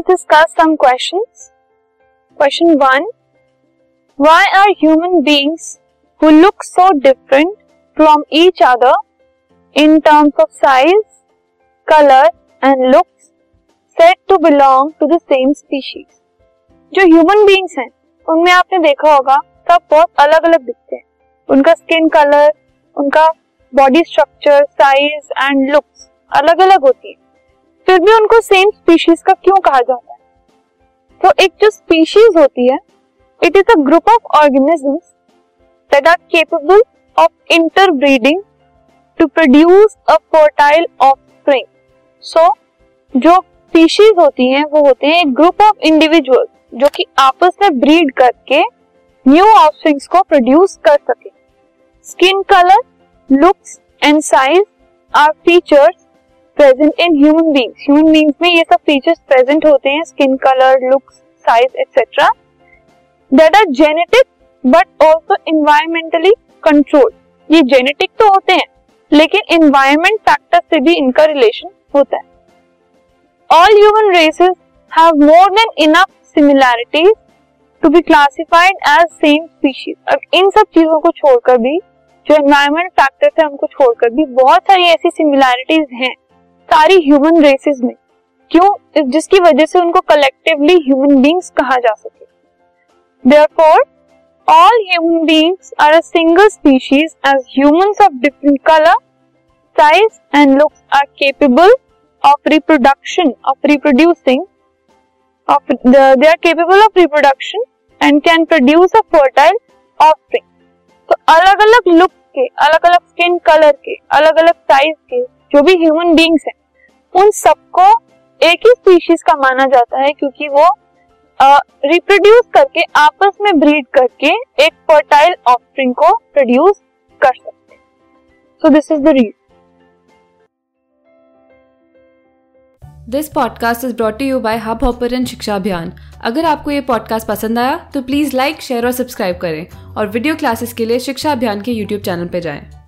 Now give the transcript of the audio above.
us discuss some questions. Question 1 Why are human beings who look so different from each other in terms of size, color, and looks said to belong to the same species? जो human beings हैं उनमें आपने देखा होगा सब बहुत अलग अलग दिखते हैं उनका स्किन कलर उनका body structure size and looks अलग अलग होती है फिर भी उनको सेम स्पीशीज का क्यों कहा जाता है? तो एक जो स्पीशीज होती है it is a group of organisms that are capable of interbreeding to produce a fertile offspring so जो स्पीशीज होती हैं, वो होते हैं ग्रुप ऑफ़ इंडिविजुअल जो कि आपस में ब्रीड करके न्यू ऑफस्प्रिंग्स को प्रोड्यूस कर सके। Skin colour looks and size are features present in human beings human beings में ये सब फीचर्स प्रेजेंट होते हैं skin colour looks size etcetera that are genetic but also environmentally control ये जेनेटिक तो होते हैं, लेकिन इन्वायरमेंट फैक्टर से भी इनका रिलेशन होता है। All human races have more than enough similarities to be classified as same species अब इन सब चीज़ों को छोड़कर भी, जो एनवायरमेंट फैक्टर्स है उनको छोड़कर भी बहुत सारी ऐसी सिमिलैरिटीज हैं। सारी ह्यूमन रेसेस में। क्यों? जिसकी वजह से उनको कलेक्टिवली ह्यूमन बींग्स कहा जा सके। Therefore all human beings are a single species as humans of different colour size and looks are capable of reproduction of reproducing the, they are capable of reproduction and can produce a fertile offspring. तो अलग अलग look के अलग अलग skin colour के अलग अलग size के जो भी ह्यूमन बींग्स हैं उन सबको एक ही स्पीशीज का माना जाता है क्योंकि वो रिप्रोड्यूस uh, करके आपस में ब्रीड करके एक फर्टाइल ऑफस्प्रिंग को प्रोड्यूस कर सकते so this is the reason this podcast is brought you by Hubhopper Shiksha Abhiyan अगर आपको ये पॉडकास्ट पसंद आया तो प्लीज़ लाइक शेयर और सब्सक्राइब करें। और वीडियो क्लासेस के लिए शिक्षा अभियान के यूट्यूब चैनल पर जाएँ।